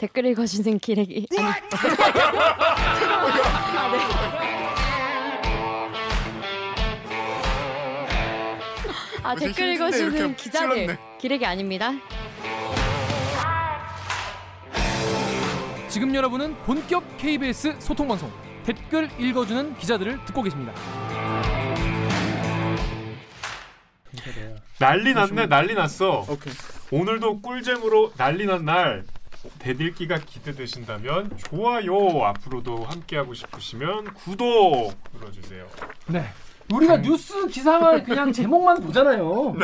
댓글 읽어주는 기레기 아니 아, 네. 아 무슨 댓글 읽어주는 이렇게 기자들. 기레기 아닙니다. 지금 여러분은 본격 KBS 소통 방송 댓글 읽어주는 기자들을 듣고 계십니다. 난리 났네 난리 났어 오케이. 오늘도 꿀잼으로 난리 난 날 대들기가 기대되신다면 좋아요 앞으로도 함께하고 싶으시면 구독 눌러주세요 네. 우리가 뉴스 기사만 그냥 제목만 보잖아요.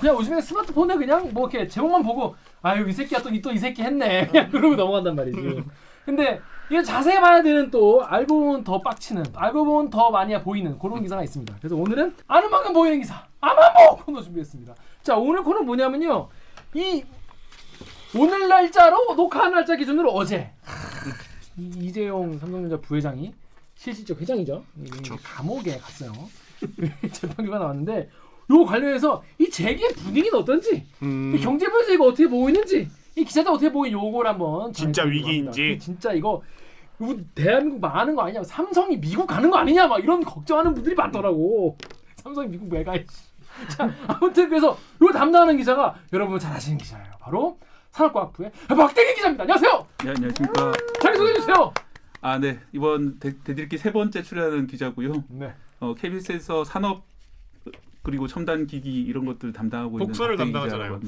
그냥 요즘에 스마트폰에 그냥 뭐 이렇게 제목만 보고 아유 이 새끼야 또이 새끼 했네 그냥 그러고 넘어간단 말이지. 근데 이게 자세히 봐야 되는 또 알고 보면 더 빡치는 알고 보면 더 많이 보이는 그런 기사가 있습니다. 그래서 오늘은 아는 만큼 보이는 기사 아마모 코너 준비했습니다. 자 오늘 코너 뭐냐면요 이 오늘 날짜로 녹화한 날짜 기준으로 어제 이- 이재용 삼성전자 부회장이 실질적 회장이죠. 이 감옥에 갔어요. 재판 결과 나왔는데 요 관련해서 이 재계 분위기는 어떤지 음. 이 경제부에서 이거 어떻게 보고 있는지 이 기자들 어떻게 보고 요걸 한번 진짜. 위기인지. 진짜 이거 대한민국 망하는 거 아니냐 삼성이 미국 가는 거 아니냐 막 이런 걱정하는 분들이 많더라고 삼성이 미국 왜 가? 자 아무튼 그래서 요 담당하는 기자가 여러분 잘 아시는 기자예요 바로 산업과학부의 박대기 기자입니다 안녕하세요 네, 안녕하십니까. 자기 소개해 주세요 아, 네. 이번 대, 대들기 세 번째 출연하는 기자고요. 네 어, KBS에서 산업 그리고 첨단 기기 이런 것들 담당하고 폭설을 있는 담당하잖아요.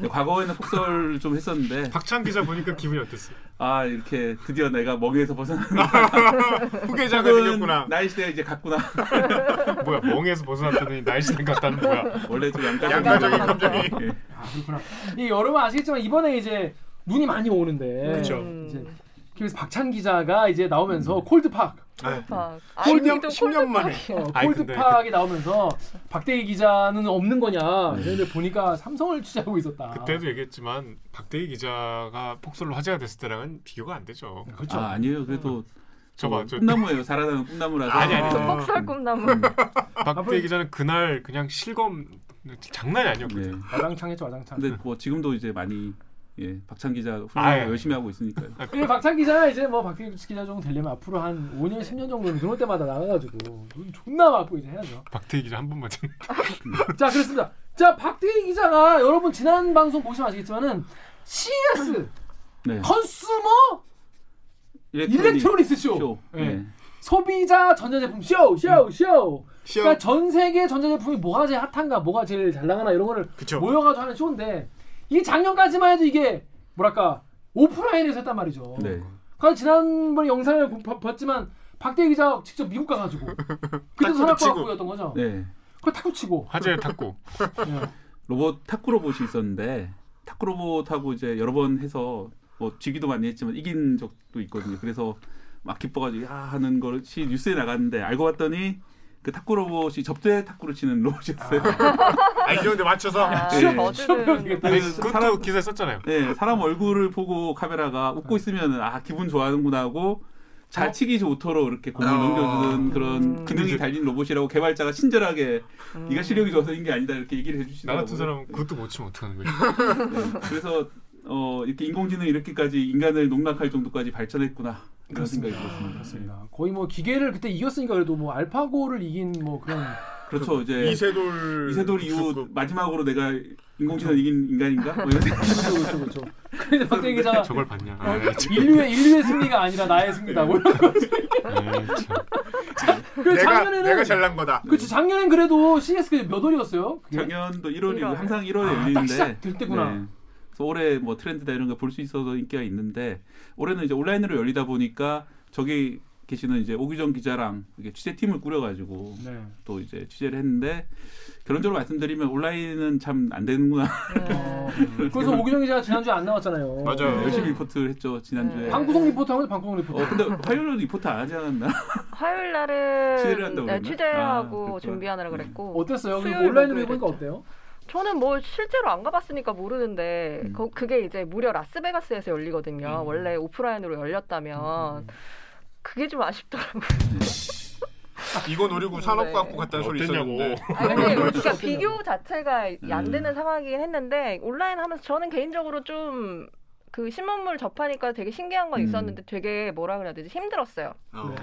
네, 과거에는 폭설 좀 했었는데 박찬 기자 보니까 기분이 어땠어요? 아 이렇게 드디어 내가 멍에서 벗어나는 후계자가 생겼구나 나이 시대가 이제 갔구나. 뭐야 멍에서 벗어났더니 날씨는 같다는 거야 원래 좀 양가적인. 감정이. 예. 아 그렇구나 이 여러분 아시겠지만 이번에 이제 눈이 많이 오는데 그쵸. 이제 KBS 박찬 기자가 이제 나오면서 콜드팍 네. 아, 10년 아이디도 10년 만에. 어, 콜드팍이 나오면서 박대기 기자는 없는 거냐 그런데 보니까 삼성을 취재하고 있었다 그때도 얘기했지만 박대희 기자가 폭설로 화제가 됐을 때랑은 비교가 안 되죠 그렇죠 아 아니에요. 그래도 저봐 저저 꿈나무예요. 살아나는 꿈나무라서. 아니, 아니, 아. 폭설 꿈나무. 음, 박대희 기자는 그날 그냥 실검 장난이 아니었거든 네. 와장창 했죠 와장창 근데 뭐 지금도 이제 많이 예, 박찬 기자 훌륭하게 아예. 열심히 하고 있으니까요. 이 박찬 기자 이제 뭐 박대기 기자 정도 되려면 앞으로 한 5년 10년 정도는 들어올 때마다 나가가지고 눈 존나 맞고 이제 해야죠 박대희 기자 한 번만 좀 자 그렇습니다. 자 박대기 기자가 여러분 지난 방송 보시면 아시겠지만은 CES 네. Consumer Electronics Show, 쇼. 예. 네. 소비자 전자제품 쇼, 쇼, 쇼. 시험 그러니까 전 세계 전자제품이 뭐가 제일 hot한가, 뭐가 제일 잘 나가나 이런 거를 그쵸. 모여가지고 하는 쇼인데 이게 작년까지만 해도 이게 뭐랄까 오프라인에서 했단 말이죠. 네. 그래서 지난번에 영상을 봤지만 박대기 기자 직접 미국 가가지고 그때도 탁구도 산업과학부였던 거죠. 네. 그거 탁구 치고. 화제의 탁구 예. 로봇 탁구 로봇이 있었는데 탁구 로봇하고 이제 여러 번 해서 뭐 지기도 많이 했지만 이긴 적도 있거든요. 그래서 막 기뻐가지고 야 하는 것이 뉴스에 나갔는데 알고 봤더니 그 탁구 로봇이 접대 탁구를 치는 로봇이었어요. 아 이런 데 맞춰서 아, 네. 저들은 되겠다. 아니 그 그것도 사람- 기사에 썼잖아요 네, 사람 얼굴을 보고 카메라가 웃고 있으면 아 기분 좋아하는구나 하고 잘 어? 치기 좋도록 이렇게 공을 어. 넘겨주는 그런 음. 기능이 달린 로봇이라고 개발자가 친절하게 음. 네가 실력이 좋아서 인 게 아니다 이렇게 얘기를 나 해주시더라고요. 같은 사람은 그것도 못 치면 어떡하는 거지 네, 그래서 어, 이렇게 인공지능이 이렇게까지 인간을 농락할 정도까지 발전했구나 그런 생각이 들었습니다. 그렇습니다. 거의 뭐 기계를 그때 이겼으니까 그래도 뭐 알파고를 이긴 뭐 그런 그렇죠. 이제 이세돌 이세돌 이후 국수급. 마지막으로 내가 인공지능 이긴 인간인가? 뭐 이런. 그렇죠 그렇죠 그렇죠. 그런데 박대기 기자가 저걸 봤냐 어, 아, 참. 인류의 인류의 승리가 아니라 나의 승리다. 뭐 이런 거지. 네, 참. 그 내가 작년에는 내가 잘난 거다. 그렇죠. 작년엔 그래도 CS 몇 월이었어요? 그게? 작년도 1월이고 일월. 항상 1월에 아, 열리는데 딱 시작 될 때구나. 그래서 올해 뭐 트렌드다 이런 거볼수 있어서 인기가 있는데 올해는 이제 온라인으로 열리다 보니까 저기 계시는 이제 오규정 기자랑 이게 취재팀을 꾸려가지고 네. 또 이제 취재를 했는데 결론적으로 말씀드리면 온라인은 참 안 되는구나 어, 그래서 오기정 기자가 지난주에 안 나왔잖아요. 맞아요. 네. 열심히 리포트를 했죠 지난주에. 네. 방구석 리포터 하면 방구석 리포터. 어 근데 화요일에도 리포트 안 하지 않았나? 화요일 날은 취재를 한다고 네? 아, 취재하고 그렇구나. 준비하느라 그랬고 어땠어요? 온라인으로 해보니까. 어때요? 저는 뭐 실제로 안 가봤으니까 모르는데 음. 거- 그게 이제 무려 라스베가스에서 열리거든요. 음. 원래 오프라인으로 열렸다면 음. 그게 좀 아쉽더라고요. 이거 노리고 산업 과학부 갔다는 소리. 있었는데. 아, 근데 그렇죠. 그러니까. 비교 자체가 안 음. 되는 상황이긴 했는데 온라인 하면서 저는 개인적으로 좀그 신문물 접하니까 되게 신기한 건 음. 있었는데 되게 뭐라 그래야 되지 힘들었어요. 어.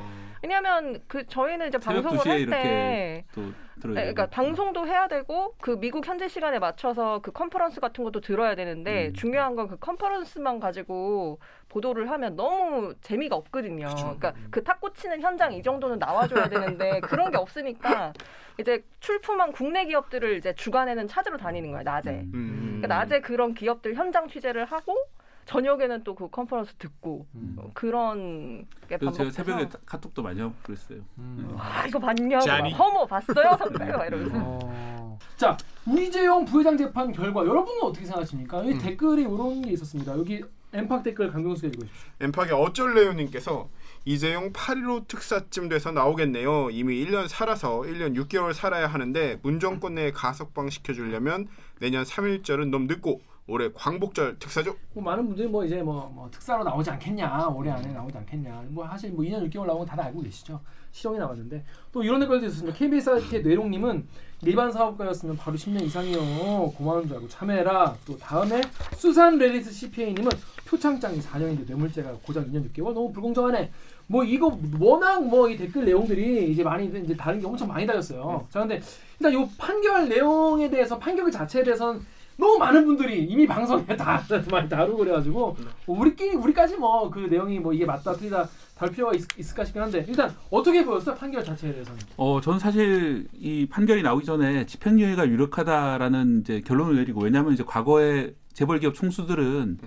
왜냐하면 그 저희는 이제 방송을 2시에 할 이렇게 때또 들어야 네, 되고. 그러니까 방송도 해야 되고 그 미국 현지 시간에 맞춰서 그 컨퍼런스 같은 것도 들어야 되는데 음. 중요한 건 그 컨퍼런스만 가지고 보도를 하면 너무 재미가 없거든요. 그러니까 그 탁구 치는 현장 이 정도는 나와줘야 되는데 그런 게 없으니까 이제 출품한 국내 기업들을 이제 주간에는 찾으러 다니는 거예요 낮에. 음. 음. 그러니까 낮에 그런 기업들 현장 취재를 하고 저녁에는 또 그 컨퍼런스 듣고 음. 어, 그런 게 그래서 제가 새벽에 카- 카톡도 많이 하고 그랬어요. 음. 아 이거 봤냐고 짜니? 막, 허머 봤어요 선배 막 이러면서 어. 자 우이재용 부회장 재판 결과 여러분은 어떻게 생각하십니까? 여기 음. 댓글이 이런 게 있었습니다. 여기 엠팍 댓글 강경수가 읽어주십시오. 엠팍의 어쩔래요님께서 이재용 8.15 특사쯤 돼서 나오겠네요. 이미 1년 살아서 1년 6개월 살아야 하는데 문정권 내에 가석방 시켜주려면 내년 3일절은 너무 늦고 올해 광복절 특사죠. 뭐 많은 분들이 뭐 이제 뭐, 뭐 특사로 나오지 않겠냐 올해 안에 나오지 않겠냐. 뭐 사실 뭐 2년 6개월 나오는 건 다들 알고 계시죠? 실형이 나왔는데. 또 이런 댓글도 있었습니다. KBS 아트의 뇌롱님은 일반 사업가였으면 바로 10년 이상이요. 고마운 줄 알고 참여해라. 또 다음에 수산 레디스 CPA님은 표창장이 4년인데 뇌물죄가 고작 2년 6개월 너무 불공정하네. 뭐 이거 워낙 뭐 이 댓글 내용들이 이제 많이 이제 다른 게 엄청 많이 달렸어요. 자 근데 일단 이 판결 내용에 대해서 판결 자체에 대해서는 너무 많은 분들이 이미 방송에 다 많이 다루고 그래가지고 뭐 우리끼리 우리까지 뭐 그 내용이 뭐 이게 맞다 틀리다 다룰 필요가 있, 을까 싶긴 한데 일단 어떻게 보였어요 판결 자체에 대해서는 어, 저는 사실 이 판결이 나오기 전에 집행유예가 유력하다라는 이제 결론을 내리고 왜냐하면 이제 과거에 재벌 기업 총수들은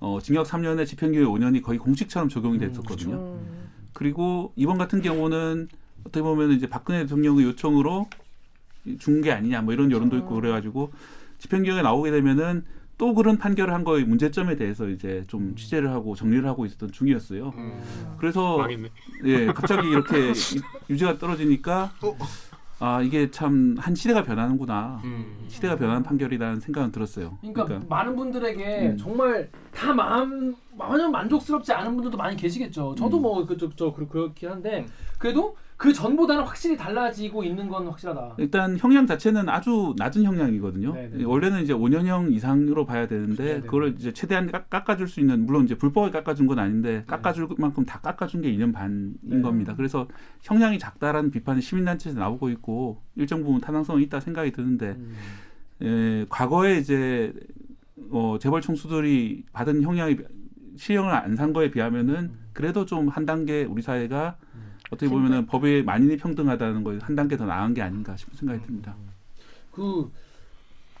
어, 징역 3년에 집행유예 5년이 거의 공식처럼 적용이 됐었거든요. 음. 그리고 이번 같은 경우는 어떻게 보면 이제 박근혜 대통령의 요청으로 준 게 아니냐 뭐 이런 여론도 있고 음. 그래가지고 집행유예가 나오게 되면은 또 그런 판결을 한 거의 문제점에 대해서 이제 좀 취재를 하고 정리를 하고 있었던 중이었어요. 음. 그래서 망했네. 예 갑자기 이렇게 이- 유지가 떨어지니까 어. 아 이게 참 한 시대가 변하는구나. 음. 시대가 변하는 판결이라는 생각은 들었어요. 그러니까, 많은 분들에게 음. 정말 다 마음 마음 만족스럽지 않은 분들도 많이 계시겠죠. 저도 음. 뭐 그쪽 저 그- 그렇긴 한데 음. 그래도 그 전보다는 확실히 달라지고 있는 건 확실하다. 일단 형량 자체는 아주 낮은 형량이거든요. 네네. 원래는 이제 5년형 이상으로 봐야 되는데 네네. 그거를 이제 최대한 깎- 깎아줄 수 있는 물론 이제 불법에 깎아준 건 아닌데 깎아줄 만큼 다 깎아준 게 2년 반인 네. 겁니다. 그래서 형량이 작다라는 비판이 시민단체에서 나오고 있고 일정 부분 타당성이 있다 생각이 드는데 음. 에, 과거에 이제 어, 재벌 총수들이 받은 형량이 실형을 안 산 거에 비하면은 그래도 좀 한 단계 우리 사회가 어떻게 보면은 법에 만인이 평등하다는 거에 한 단계 더 나은 게 아닌가 싶은 생각이 듭니다. 그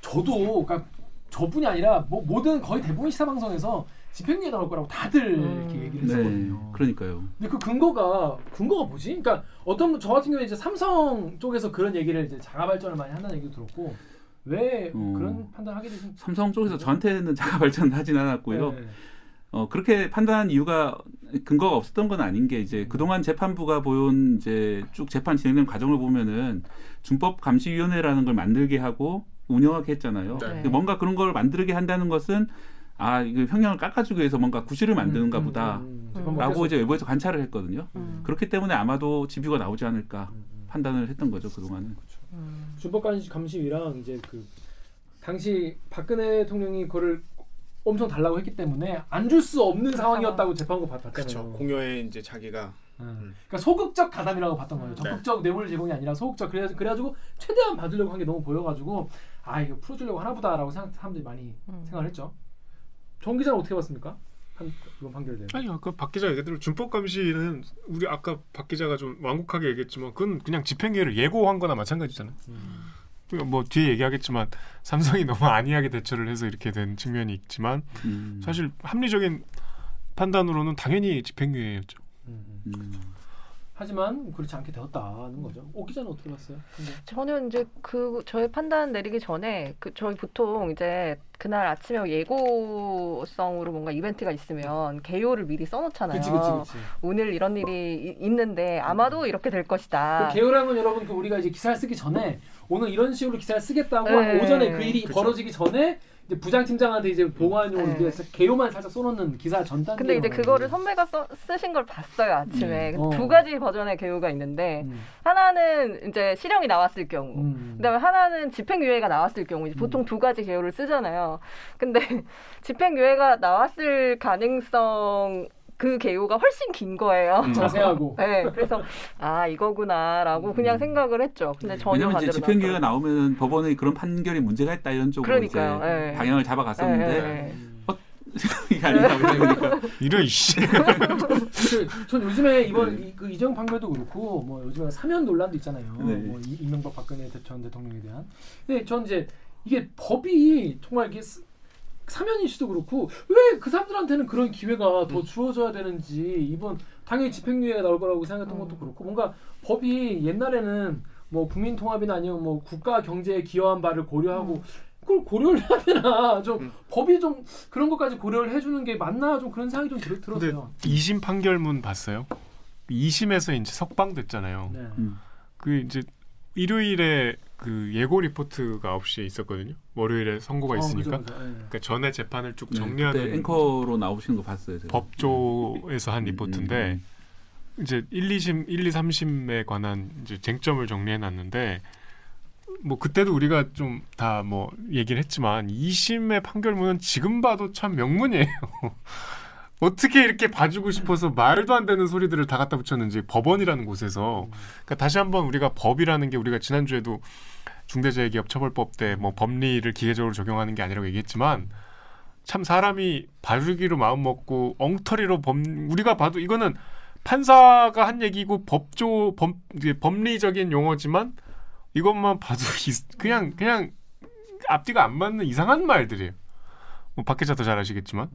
저도 그러니까 저뿐이 아니라 뭐 모든 거의 대부분 시사 방송에서 집행유예 나올 거라고 다들 음. 이렇게 얘기를 네, 했었거든요. 그러니까요. 근데 그 근거가 근거가 뭐지? 그러니까 어떤 분- 저 같은 경우에 이제 삼성 쪽에서 그런 얘기를 이제 자가 발전을 많이 한다는 얘기도 들었고 왜 어. 그런 판단하게 되신 삼성 쪽에서 저한테는 자가 발전하진 않았고요. 네. 어, 그렇게 판단한 이유가 근거가 없었던 건 아닌 게 이제 그동안 재판부가 보여온 이제 쭉 재판 진행된 과정을 보면은 준법 감시위원회라는 걸 만들게 하고 운영하게 했잖아요. 네. 뭔가 그런 걸 만들게 한다는 것은 아 이거 형량을 깎아주기 위해서 뭔가 구실을 만드는가 음, 보다. 음, 음. 음. 라고 앞에서. 이제 외부에서 관찰을 했거든요. 음. 그렇기 때문에 아마도 집유가 나오지 않을까 음, 음. 판단을 했던 거죠 그 동안은. 음. 준법 감시 감시위랑 이제 그 당시 박근혜 대통령이 그거를 엄청 달라고 했기 때문에 안 줄 수 없는 상황이었다고 재판부 봤- 봤잖아요. 그렇죠. 공여에 이제 자기가 음. 그러니까 소극적 가담이라고 봤던 거예요. 네. 적극적 뇌물 제공이 아니라 소극적 그래 그래가지고 최대한 받으려고 한 게 너무 보여가지고 아 이거 풀어주려고 하나보다라고 생각 사람들이 많이 음. 생각을 했죠. 정 기자는 어떻게 봤습니까? 한, 이번 판결에 대해. 아니 아까 박 기자 얘기대로 준법 감시는 우리 아까 박 기자가 좀 완곡하게 얘기했지만 그건 그냥 집행유예를 예고한 거나 마찬가지잖아요. 그 러니까 뭐 뒤에 얘기하겠지만 삼성이 너무 안이하게 대처를 해서 이렇게 된 측면이 있지만 음. 사실 합리적인 판단으로는 당연히 집행유예였죠. 음, 음. 음. 하지만 그렇지 않게 되었다는 거죠. 오 기자는 어떻게 봤어요? 판결? 저는 이제 그 저의 판단 내리기 전에 그 저희 보통 이제 그날 아침에 예고성으로 뭔가 이벤트가 있으면 개요를 미리 써놓잖아요. 그치 그치 그치. 오늘 이런 일이 이- 있는데 아마도 이렇게 될 것이다. 그 개요라는 건 여러분 그 우리가 이제 기사를 쓰기 전에 오늘 이런 식으로 기사를 쓰겠다고 네. 오전에 그 일이 그쵸. 벌어지기 전에 부장 팀장한테 이제 보고하는 네. 이제 개요만 살짝 써놓는 기사 전단. 근데 이제 그거를 선배가 써, 쓰신 걸 봤어요 아침에 네. 어. 두 가지 버전의 개요가 있는데 음. 하나는 이제 실형이 나왔을 경우 음. 그다음에 하나는 집행유예가 나왔을 경우 이제 보통 두 가지 개요를 쓰잖아요. 근데 집행유예가 나왔을 가능성 그 개요가 훨씬 긴 거예요. 음. 자세하고. 네, 그래서 아 이거구나라고 그냥 생각을 했죠. 근데 전혀 왜냐면 이제 집행유예가 나왔어요. 나오면 법원의 그런 판결이 문제가 있다 이런 쪽으로 그러니까요. 이제 예. 방향을 잡아갔었는데 예. 이게 아니다 보니까 이런 씨. 그, 전 요즘에 이번 네. 이, 그 이재용 판결도 그렇고 뭐 요즘에 사면 논란도 있잖아요. 네. 뭐 이- 이명박 박근혜 대- 전 대통령에 대한. 근데 전 이제 이게 법이 정말 이게 스- 사면 이슈도 그렇고 왜 그 사람들한테는 그런 기회가 더 주어져야 되는지 이번 당연히 집행유예가 나올 거라고 생각했던 것도 그렇고 뭔가 법이 옛날에는 뭐 국민 통합이나 아니면 뭐 국가 경제에 기여한 바를 고려하고 그걸 고려를 해야 되나 좀 음. 법이 좀 그런 것까지 고려를 해주는 게 맞나 좀 그런 생각이 좀 들, 들었어요. 2심 판결문 봤어요? 2심에서 이제 석방됐잖아요. 네. 음. 그 이제 일요일에 그 예고 리포트가 9시에 있었거든요. 월요일에 선고가 어, 있으니까. 그죠, 그죠. 예. 그러니까 전에 재판을 쭉 네, 정리하는 그때 앵커로 나오신 거 봤어요. 제가. 법조에서 한 음, 리포트인데 이제 1, 2심, 1, 2, 3심에 관한 이제 쟁점을 정리해 놨는데 뭐 그때도 우리가 좀 다 뭐 얘기를 했지만 2심의 판결문은 지금 봐도 참 명문이에요. 어떻게 이렇게 봐주고 싶어서 말도 안 되는 소리들을 다 갖다 붙였는지 법원이라는 곳에서. 그러니까 다시 한번 우리가 법이라는 게 우리가 지난주에도 중대재해기업처벌법 때 뭐 법리를 기계적으로 적용하는 게 아니라고 얘기했지만 참 사람이 봐주기로 마음 먹고 엉터리로 법 우리가 봐도 이거는 판사가 한 얘기고 법조 법 법리적인 용어지만 이것만 봐도 이- 그냥 그냥 앞뒤가 안 맞는 이상한 말들이에요. 뭐 박 기자도 잘 아시겠지만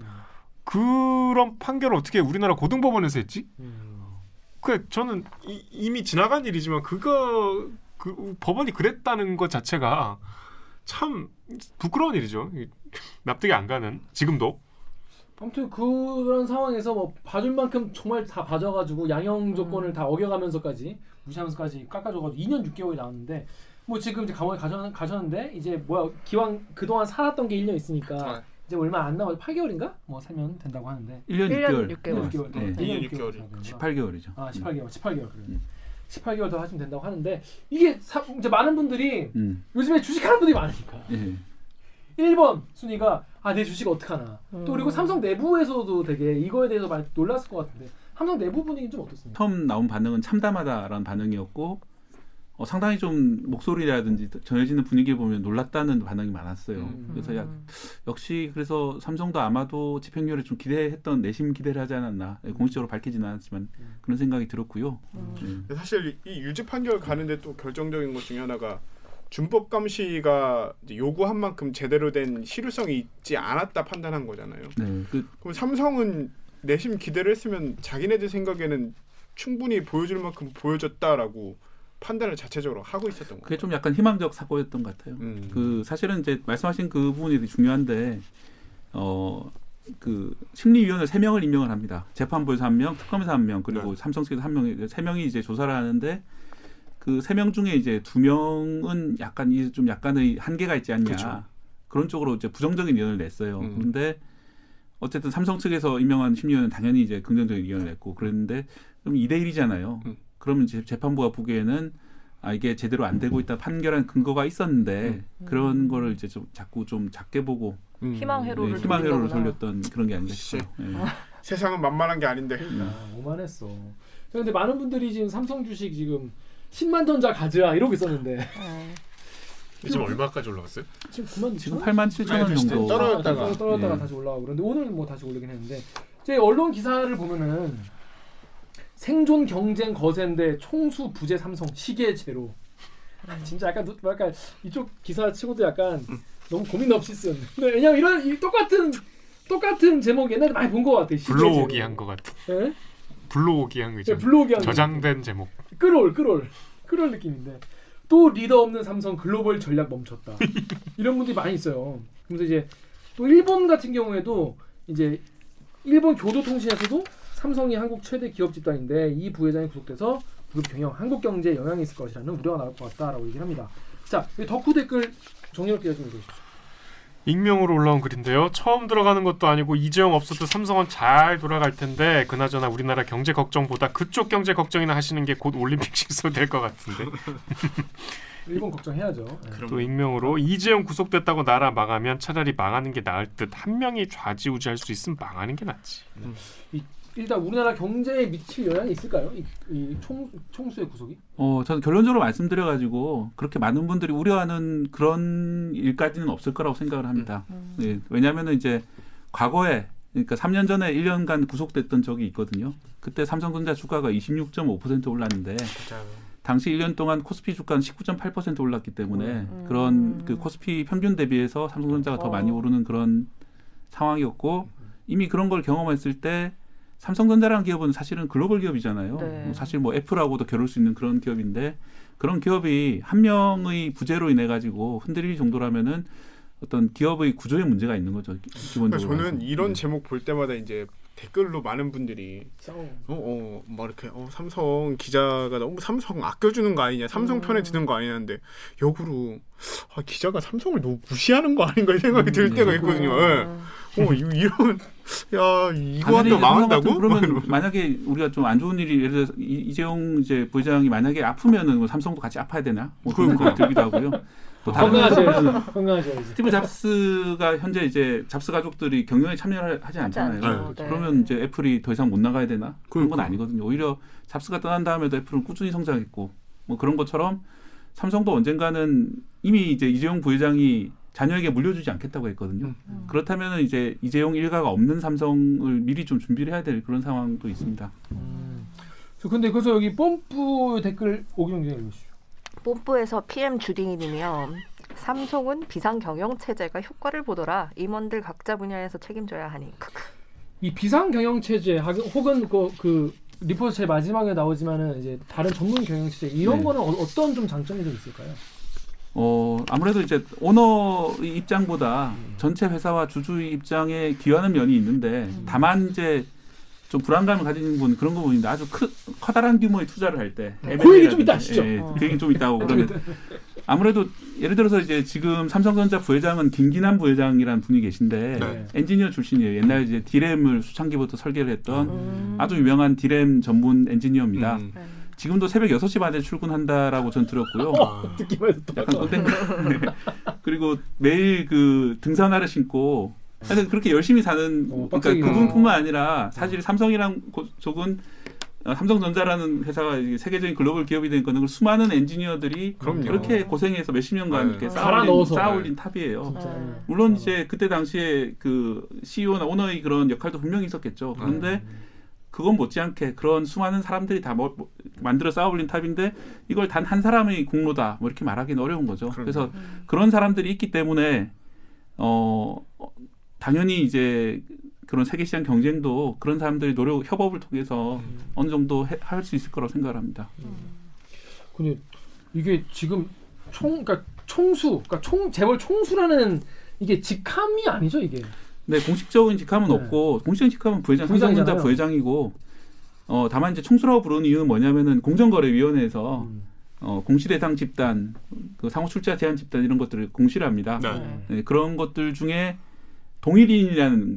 그런 판결을 어떻게 우리나라 고등법원에서 했지? 그 저는 이, 이미 지나간 일이지만 그거 그 법원이 그랬다는 것 자체가 참 부끄러운 일이죠. 이- 납득이 안 가는 지금도 아무튼 그런 상황에서 뭐 봐줄 만큼 정말 다 봐줘가지고 양형 조건을 다 어겨가면서까지 무시하면서까지 깎아줘가지고 2년 6개월이 나왔는데 뭐 지금 이제 감옥에 가셨, 가셨는데 이제 뭐야 기왕 그동안 살았던 게 1년 있으니까 아. 이제 얼마 안 남아서 8개월인가 뭐 살면 된다고 하는데 1년 1년 6개월. 6개월. 6개월 네. 1년 6개월이. 18개월이죠. 아 18개월 18개월 그래 음. 18개월 더 하시면 된다고 하는데 이게 사, 이제 많은 분들이 음. 요즘에 주식하는 분들이 많으니까 예. 1번 순위가 아 내 주식 어떡하나 음. 또 그리고 삼성 내부에서도 되게 이거에 대해서 많이 놀랐을 것 같은데 삼성 내부 분위기는 좀 어떻습니까? 처음 나온 반응은 참담하다라는 반응이었고 어, 상당히 좀 목소리라든지 전해지는 분위기를 보면 놀랐다는 반응이 많았어요. 음. 그래서 야, 역시 그래서 삼성도 아마도 집행유예를 좀 기대했던 내심 기대를 하지 않았나 예, 공식적으로 밝히지는 않았지만 그런 생각이 들었고요. 음. 예. 사실 이 유죄 판결 가는데 또 결정적인 것 중에 하나가 준법 감시가 요구한 만큼 제대로 된 실효성이 있지 않았다 판단한 거잖아요. 네, 그 그럼 삼성은 내심 기대를 했으면 자기네들 생각에는 충분히 보여줄 만큼 보여줬다라고 판단을 자체적으로 하고 있었던 거예요. 그게 좀 약간 희망적 사고였던 것 같아요. 음. 그 사실은 이제 말씀하신 그 부분이 중요한데 어. 그 심리위원을 세 명을 임명을 합니다. 재판부에서 한 명, 특검에서 한 명, 그리고 네. 삼성 측에서 한 명, 세 명이 이제 조사를 하는데 그 세 명 중에 이제 두 명은 약간 이 좀 약간의 한계가 있지 않냐 그렇죠. 그런 쪽으로 이제 부정적인 의견을 냈어요. 음. 그런데 어쨌든 삼성 측에서 임명한 심리위원은 당연히 이제 긍정적인 의견을 냈고 그랬는데 그럼 2대 1이잖아요. 음. 그러면 이제 재판부가 보기에는 아 이게 제대로 안 되고 있다 판결한 근거가 있었는데 그런 거를 이제 좀 자꾸 좀 작게 보고 음. 희망 회로를 네, 희망 회로를. 돌렸던 그런 게 아닌가. 싶어요. 예. 세상은 만만한 게 아닌데. 아, 오만했어. 근데 많은 분들이 지금 삼성 주식 지금 10만 전자 가즈아 이러고 있었는데 어. 지금 얼마까지 올라갔어요? 지금 9만 지금 8만 7천 원 네, 정도. 떨어졌다가. 떨어졌다가 예. 다시 올라가고 그런데 오늘은 뭐 다시 오르긴 했는데 제 언론 기사를 보면은 생존 경쟁 거센데 총수 부재 삼성 시계 제로 아, 진짜 약간 누- 약간 이쪽 기사 치고도 약간 너무 고민 없이 쓴 근데 왜냐면 이런 이 똑같은 똑같은 제목 옛날에 많이 본 것 같아 불러오기. 한 것 같은 예? 불러오기 한 예, 거죠. 불러오기 한 저장된 제목. 끌올 끌올 끌올 느낌인데 또 리더 없는 삼성 글로벌 전략 멈췄다 이런 분들이 많이 있어요. 그래서 이제 또 일본 같은 경우에도 이제 일본 교도통신에서도 삼성이 한국 최대 기업 집단인데 이 부회장이 구속돼서 그룹 경영 한국 경제에 영향이 있을 것이라는 우려가 나올 것 같다라고 얘기를 합니다. 자, 이 덕후 댓글 정리롭게 좀 읽어주시죠. 익명으로 올라온 글인데요. 처음 들어가는 것도 아니고 이재용 없어도 삼성은 잘 돌아갈 텐데 그나저나 우리나라 경제 걱정보다 그쪽 경제 걱정이나 하시는 게 곧 올림픽 식소 될 것 같은데. 일본 걱정해야죠. 네. 또 익명으로 이재용 구속됐다고 나라 망하면 차라리 망하는 게 나을 듯 한 명이 좌지우지할 수 있으면 망하는 게 낫지. 일단 우리나라 경제에 미칠 영향이 있을까요? 이, 이 총, 총수의 구속이? 어, 저는 결론적으로 말씀드려가지고 그렇게 많은 분들이 우려하는 그런 일까지는 없을 거라고 생각을 합니다. 음. 예, 왜냐하면 이제 과거에 그러니까 3년 전에 1년간 구속됐던 적이 있거든요. 그때 삼성전자 주가가 26.5% 올랐는데 당시 1년 동안 코스피 주가는 19.8% 올랐기 때문에 음. 그런 그 코스피 평균 대비해서 삼성전자가 더 어. 많이 오르는 그런 상황이었고 이미 그런 걸 경험했을 때 삼성전자라는 기업은 사실은 글로벌 기업이잖아요. 네. 뭐 사실 뭐 애플하고도 겨룰 수 있는 그런 기업인데 그런 기업이 한 명의 부재로 인해 가지고 흔들릴 정도라면은 어떤 기업의 구조에 문제가 있는 거죠. 기- 그러니까 기본적으로. 저는 이런 네. 제목 볼 때마다 이제 댓글로 많은 분들이. 어, 어, 막 이렇게 어, 삼성 기자가 너무 삼성 아껴주는 거 아니냐, 삼성 편에 드는 거 아니냐는데 역으로 아, 기자가 삼성을 너무 무시하는 거 아닌가 이 생각이 들 음, 때가 네. 있거든요. 예. 음. 어, 이- 이런 야 이거 이제 망한다고? 그러면 만약에 우리가 좀 안 좋은 일이 예를 들어서 이- 이재용 이제 부회장이 만약에 아프면은 뭐 삼성도 같이 아파야 되나? 뭐 그런 생각이 들기도 하고요. 또 다른 건강하셔야지. 건강하셔야지. 스티브 잡스가 현재 이제 잡스 가족들이 경영에 참여를 하지 않잖아요. 않죠. 네. 그러면 이제 애플이 더 이상 못 나가야 되나? 그런 건 그러니까. 아니거든요. 오히려 잡스가 떠난 다음에도 애플은 꾸준히 성장했고 뭐 그런 것처럼 삼성도 언젠가는 이미 이제 이재용 부회장이 자녀에게 물려주지 않겠다고 했거든요. 음. 그렇다면 이제 이재용 일가가 없는 삼성을 미리 좀 준비를 해야 될 그런 상황도 있습니다. 저 근데 그래서 여기 뽐뿌 댓글 오기영 기자 읽으시죠. 뽐뿌에서 PM 주딩이님이요. 삼성은 비상 경영 체제가 효과를 보더라. 임원들 각자 분야에서 책임져야 하니. 이 비상 경영 체제 하- 혹은 그, 그 리포트 제 마지막에 나오지만은 이제 다른 전문 경영 체제 이런 네. 거는 어, 떤 좀 장점이 좀 있을까요? 어 아무래도 이제 오너의 입장보다 전체 회사와 주주의 입장에 기여하는 면이 있는데 다만 이제 좀 불안감을 가지는 분 그런 거 보는데 아주 크, 커다란 규모의 투자를 할때 그 얘기 좀 이따 하시죠. 예, 어. 그 얘기 좀 있다고 그러면 아무래도 예를 들어서 이제 지금 삼성전자 부회장은 김기남 부회장이라는 분이 계신데 네. 엔지니어 출신이에요. 옛날 이제 디램을 수창기부터 설계를 했던 음. 아주 유명한 디램 전문 엔지니어입니다. 음. 네. 지금도 새벽 6시 반에 출근한다라고 전 들었고요. 아, 듣기만 해도 약간. 네. 그리고 매일 그 등산화를 신고 하여튼 그렇게 열심히 사는 어, 그러니까. 그분뿐만 아니라 사실 삼성이랑 고- 쪽은 어, 삼성전자라는 회사가 세계적인 글로벌 기업이 된 거는 수많은 엔지니어들이 그럼요. 그렇게 고생해서 몇십 년간 네. 이렇게 쌓아올린. 쌓아올린 탑이에요. 진짜. 네. 물론 이제 그때 당시에 그 CEO나 오너의 그런 역할도 분명히 있었겠죠. 그런데 그건 못지않게 그런 수많은 사람들이 다 뭐, 뭐 만들어 쌓아올린 탑인데 이걸 단 한 사람의 공로다 뭐 이렇게 말하기는 어려운 거죠. 그럼요. 그래서 그런 사람들이 있기 때문에 어 어, 당연히 이제 그런 세계 시장 경쟁도 그런 사람들이 노력 협업을 통해서 어느 정도 할 수 있을 거라고 생각을 합니다. 근데 이게 지금 총 그러니까 총수 그러니까 총 재벌 총수라는 이게 직함이 아니죠 이게. 네, 공식적인 직함은 네. 없고 공식적인 직함은 부회장. 삼성전자 부회장이고 어 다만 이제 총수라고 부르는 이유는 뭐냐면은 공정거래위원회에서 음. 어 공시 대상 집단, 그 상호 출자 제한 집단 이런 것들을 공시를 합니다. 네. 네, 그런 것들 중에 동일인이라는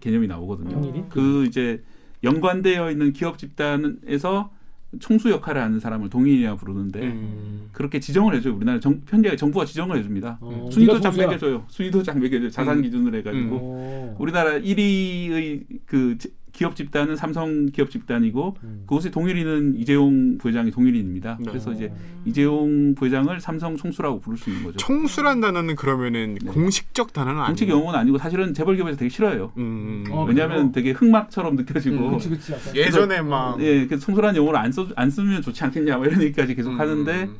개념이 나오거든요. 동일인? 그 이제 연관되어 있는 기업 집단에서 총수 역할을 하는 사람을 동일이라고 부르는데 음. 그렇게 지정을 해줘요. 우리나라 정, 현재 정부가 지정을 해줍니다. 어, 순위도 네가 쫙 총수야. 매겨줘요. 순위도 쫙 매겨줘요. 자산 음. 기준으로 해가지고 어. 우리나라 1위의 그 지- 기업 집단은 삼성 기업 집단이고 음. 그곳의 동일인은 이재용 부회장이 동일인입니다. 네. 그래서 이제 이재용 부회장을 삼성 총수라고 부를 수 있는 거죠. 총수란 단어는 그러면은 네. 공식적 단어는 아니에요. 공식 용어는 아니고 사실은 재벌기업에서 되게 싫어요. 음. 어, 왜냐하면 그래요? 되게 흑막처럼 느껴지고 음, 그렇지 그렇지 약간. 예전에 막 예, 그래서 총수라는 용어를 안, 써, 안 쓰면 좋지 않겠냐 뭐 이런 얘기까지 계속 음, 하는데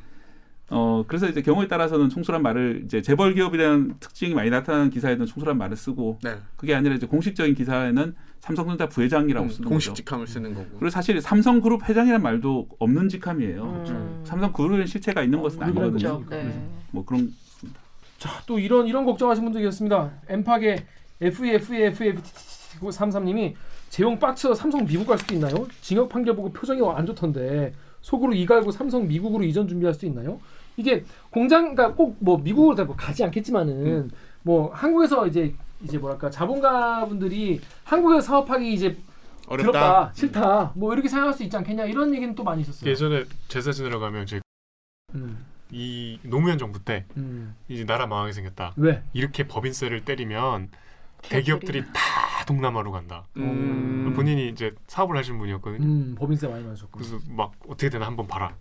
어 그래서 이제 경우에 따라서는 총수란 말을 이제 재벌 기업이라는 특징이 많이 나타나는 기사에는 총수란 말을 쓰고 네. 그게 아니라 이제 공식적인 기사에는 삼성전자 부회장이라고 음, 쓰는 공식 거죠. 직함을 쓰는 거고. 그리고 사실 삼성그룹 회장이란 말도 없는 직함이에요. 음. 삼성그룹의 실체가 있는 것은 우리나라 아니거든요. 그렇죠. 네. 뭐 그런 자, 또 이런 이런 걱정하시는 분들이 계십니다. 엠팍의 FEFEFF33님이 재용 빡쳐 삼성 미국 갈 수도 있나요? 징역 판결 보고 표정이 안 좋던데 속으로 이 갈고 삼성 미국으로 이전 준비할 수 있나요? 이게 공장 그러니까 꼭 뭐 미국으로 다뭐 가지 않겠지만은 뭐 한국에서 이제 이제 뭐랄까 자본가분들이 한국에서 사업하기 이제 어렵다. 괴롭다, 싫다, 뭐 이렇게 생각할 수 있지 않겠냐 이런 얘기는 또 많이 있었어요. 예전에 제사 지내러 가면 이제 음, 이 노무현 정부 때 음. 이제 나라 망하게 생겼다. 왜? 이렇게 법인세를 때리면 대기업들이 다 동남아로 간다. 음. 본인이 이제 사업을 하시는 분이었거든요. 음, 법인세 많이 맞았고. 그래서 막 어떻게 되나 한번 봐라.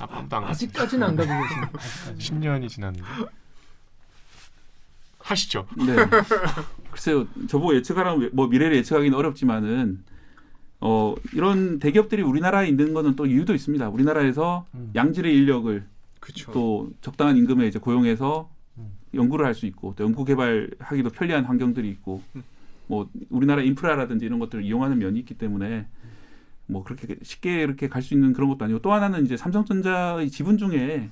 음. 아, 아무도 안 갔어요. 아직까지는 안 가고 계시네. 아직까지. 10년이 지났는데 하시죠. 네. 글쎄요, 저보고 예측하라면 뭐 미래를 예측하기는 어렵지만은 어 이런 대기업들이 우리나라에 있는 거는 또 이유도 있습니다. 우리나라에서 음. 양질의 인력을 그렇죠. 또 적당한 임금에 이제 고용해서 음. 연구를 할 수 있고 또 연구 개발하기도 편리한 환경들이 있고 음. 뭐 우리나라 인프라라든지 이런 것들을 이용하는 면이 있기 때문에 뭐 그렇게 쉽게 이렇게 갈 수 있는 그런 것도 아니고 또 하나는 이제 삼성전자의 지분 중에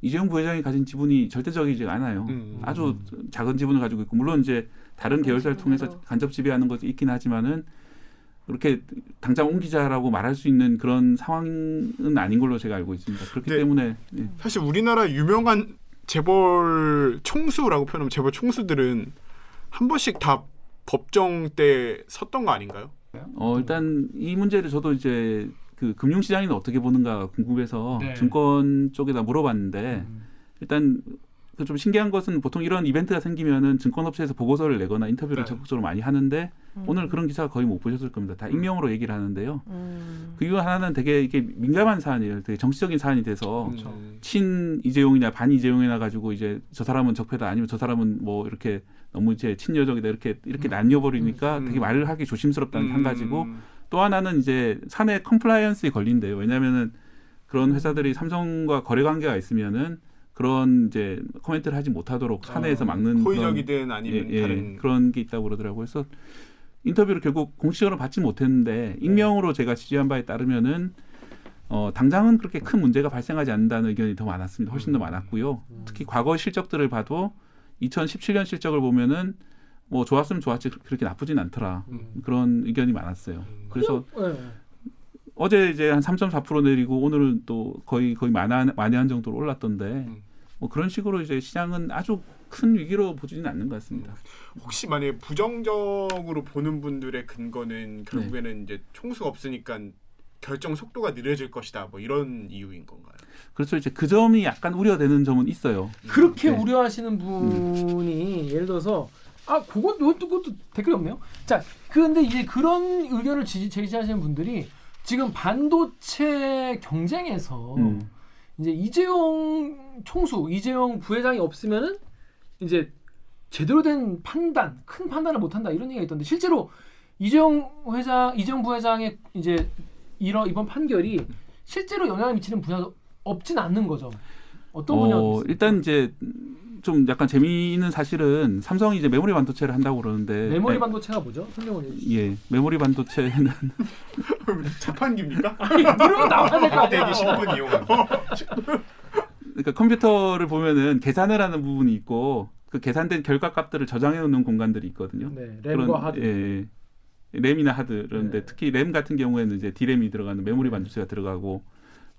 이재용 부회장이 가진 지분이 절대적이지 않아요. 음. 아주 작은 지분을 가지고 있고 물론 이제 다른 계열사를 통해서 지분으로. 간접 지배하는 것이 있긴 하지만은 그렇게 당장 옮기자라고 말할 수 있는 그런 상황은 아닌 걸로 제가 알고 있습니다. 그렇기 네. 때문에 예. 사실 우리나라 유명한 재벌 총수라고 표현하면 재벌 총수들은 한 번씩 다 법정 때 섰던 거 아닌가요? 어 일단 이 문제를 저도 이제 그 금융시장이 어떻게 보는가 궁금해서 네. 증권 쪽에다 물어봤는데 음. 일단 그 좀 신기한 것은 보통 이런 이벤트가 생기면은 증권업체에서 보고서를 내거나 인터뷰를 네. 적극적으로 많이 하는데 음. 오늘 그런 기사 거의 못 보셨을 겁니다. 다 익명으로 얘기를 하는데요. 음. 그 이유 하나는 되게 이게 민감한 사안이에요. 되게 정치적인 사안이 돼서 음. 친 이재용이나 반 이재용이나 가지고 이제 저 사람은 적폐다 아니면 저 사람은 뭐 이렇게 너무 이제 친여적이다 이렇게 이렇게 나뉘어버리니까 음. 되게 말을 하기 조심스럽다는 한 가지고 음. 또 하나는 이제 사내 compliance에 걸린대요. 왜냐하면은 그런 회사들이 삼성과 거래 관계가 있으면은 그런 이제 코멘트를 하지 못하도록 사내에서 어, 막는 그런, 호의적이든 아니면 예, 예, 다른 그런 게 있다고 그러더라고요. 그래서 인터뷰를 결국 공식적으로 받지 못했는데 익명으로 제가 취재한 바에 따르면은 어, 당장은 그렇게 큰 문제가 발생하지 않는다는 의견이 더 많았습니다. 훨씬 더 많았고요. 특히 과거 실적들을 봐도 2017년 실적을 보면은 뭐 좋았으면 좋았지 그렇게 나쁘진 않더라. 음. 그런 의견이 많았어요. 그래서 네. 어제 이제 한 3.4% 내리고 오늘은 또 거의 거의 만회한, 만회한 정도로 올랐던데 음. 뭐 그런 식으로 이제 시장은 아주 큰 위기로 보지는 않는 것 같습니다. 혹시 만약에 부정적으로 보는 분들의 근거는 네. 결국에는 이제 총수가 없으니까 결정 속도가 느려질 것이다. 뭐 이런 이유인 건가요? 그래서 이제 그 점이 약간 우려되는 점은 있어요. 그렇게 네. 우려하시는 분이 예를 들어서 아 그것 이것도 그것도 댓글이 없네요. 자 그런데 이제 그런 의견을 지, 제시하시는 분들이 지금 반도체 경쟁에서 음. 이제 이재용 총수, 이재용 부회장이 없으면은 이제 제대로 된 판단, 큰 판단을 못 한다 이런 얘기가 있던데 실제로 이재용 회장, 이재용 부회장의 이제 이런 이번 판결이 실제로 영향을 미치는 분야도 없진 않는 거죠. 어떤 분야가 어? 일단 이제 좀 약간 재미있는 사실은 삼성이 이제 메모리 반도체를 한다고 그러는데 메모리 네, 반도체가 뭐죠? 설명을 해주시죠. 예 메모리 반도체는 자판기입니까? 누르면 나와야 될거 아니야. 대기 10분 이용한 그러니까 컴퓨터를 보면은 계산을 하는 부분이 있고 그 계산된 결과 값들을 저장해 놓는 공간들이 있거든요. 네, 램과 하드. 예, 예. 램이나 하드 그런데 네. 특히 램 같은 경우에는 이제 D램이 들어가는 메모리 반도체가 들어가고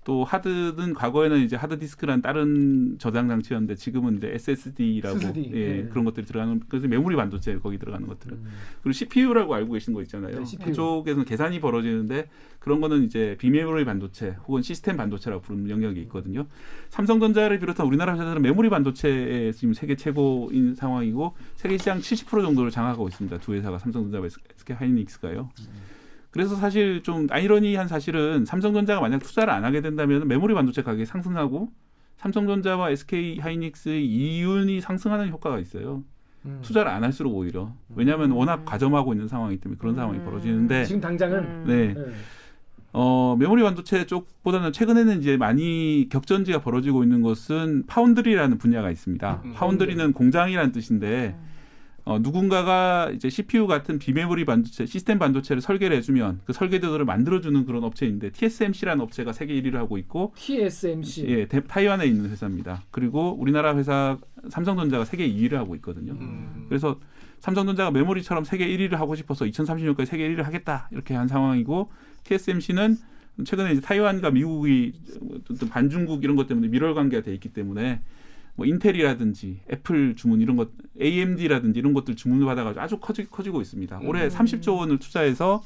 또 하드는 과거에는 이제 하드 디스크란 다른 저장 장치였는데 지금은 이제 SSD라고 SSD, 예, 네. 그런 것들이 들어가는 그래서 메모리 반도체 거기 들어가는 것들은 음. 그리고 CPU라고 알고 계신 거 있잖아요. 네, CPU. 그쪽에서는 계산이 벌어지는데 그런 거는 이제 비메모리 반도체 혹은 시스템 반도체라고 부르는 영역이 있거든요. 삼성전자를 비롯한 우리나라 회사들은 메모리 반도체에 지금 세계 최고인 상황이고 세계 시장 70% 정도를 장악하고 있습니다. 두 회사가 삼성전자와 SK 하이닉스가요. 그래서 사실 좀 아이러니한 사실은 삼성전자가 만약 투자를 안 하게 된다면 메모리 반도체 가격이 상승하고 삼성전자와 SK 하이닉스의 이윤이 상승하는 효과가 있어요. 음. 투자를 안 할수록 오히려 왜냐하면 워낙 과점하고 있는 상황이기 때문에 그런 상황이 음. 벌어지는데 지금 당장은 음. 네. 네. 어, 메모리 반도체 쪽보다는 최근에는 이제 많이 격전지가 벌어지고 있는 것은 파운드리라는 분야가 있습니다. 음. 파운드리는 공장이라는 뜻인데 어, 누군가가 이제 CPU 같은 비메모리 반도체, 시스템 반도체를 설계를 해주면 그 설계도들을 만들어주는 그런 업체인데 TSMC라는 업체가 세계 1위를 하고 있고 TSMC. 예, 대- 타이완에 있는 회사입니다. 그리고 우리나라 회사 삼성전자가 세계 2위를 하고 있거든요. 음. 그래서 삼성전자가 메모리처럼 세계 1위를 하고 싶어서 2030년까지 세계 1위를 하겠다 이렇게 한 상황이고 TSMC는 최근에 이제 타이완과 미국이 반중국 이런 것 때문에 밀월 관계가 돼 있기 때문에 뭐 인텔이라든지 애플 주문 이런 것, AMD라든지 이런 것들 주문을 받아가지고 아주 커지, 커지고 있습니다. 올해 30조 원을 투자해서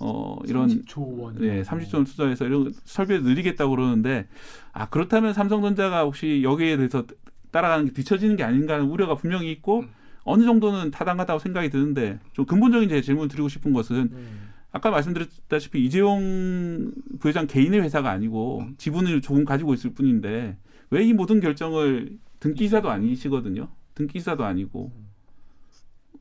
어 이런 30조 원. 네, 30조 원 투자해서 이런 설비를 늘리겠다고 그러는데 아 그렇다면 삼성전자가 혹시 여기에 대해서 따라가는 게 뒤처지는 게 아닌가 하는 우려가 분명히 있고 음. 어느 정도는 타당하다고 생각이 드는데 좀 근본적인 제 질문 드리고 싶은 것은 음. 아까 말씀드렸다시피 이재용 부회장 개인의 회사가 아니고 음. 지분을 조금 가지고 있을 뿐인데 왜 이 모든 결정을 등기사도 아니시거든요. 등기사도 아니고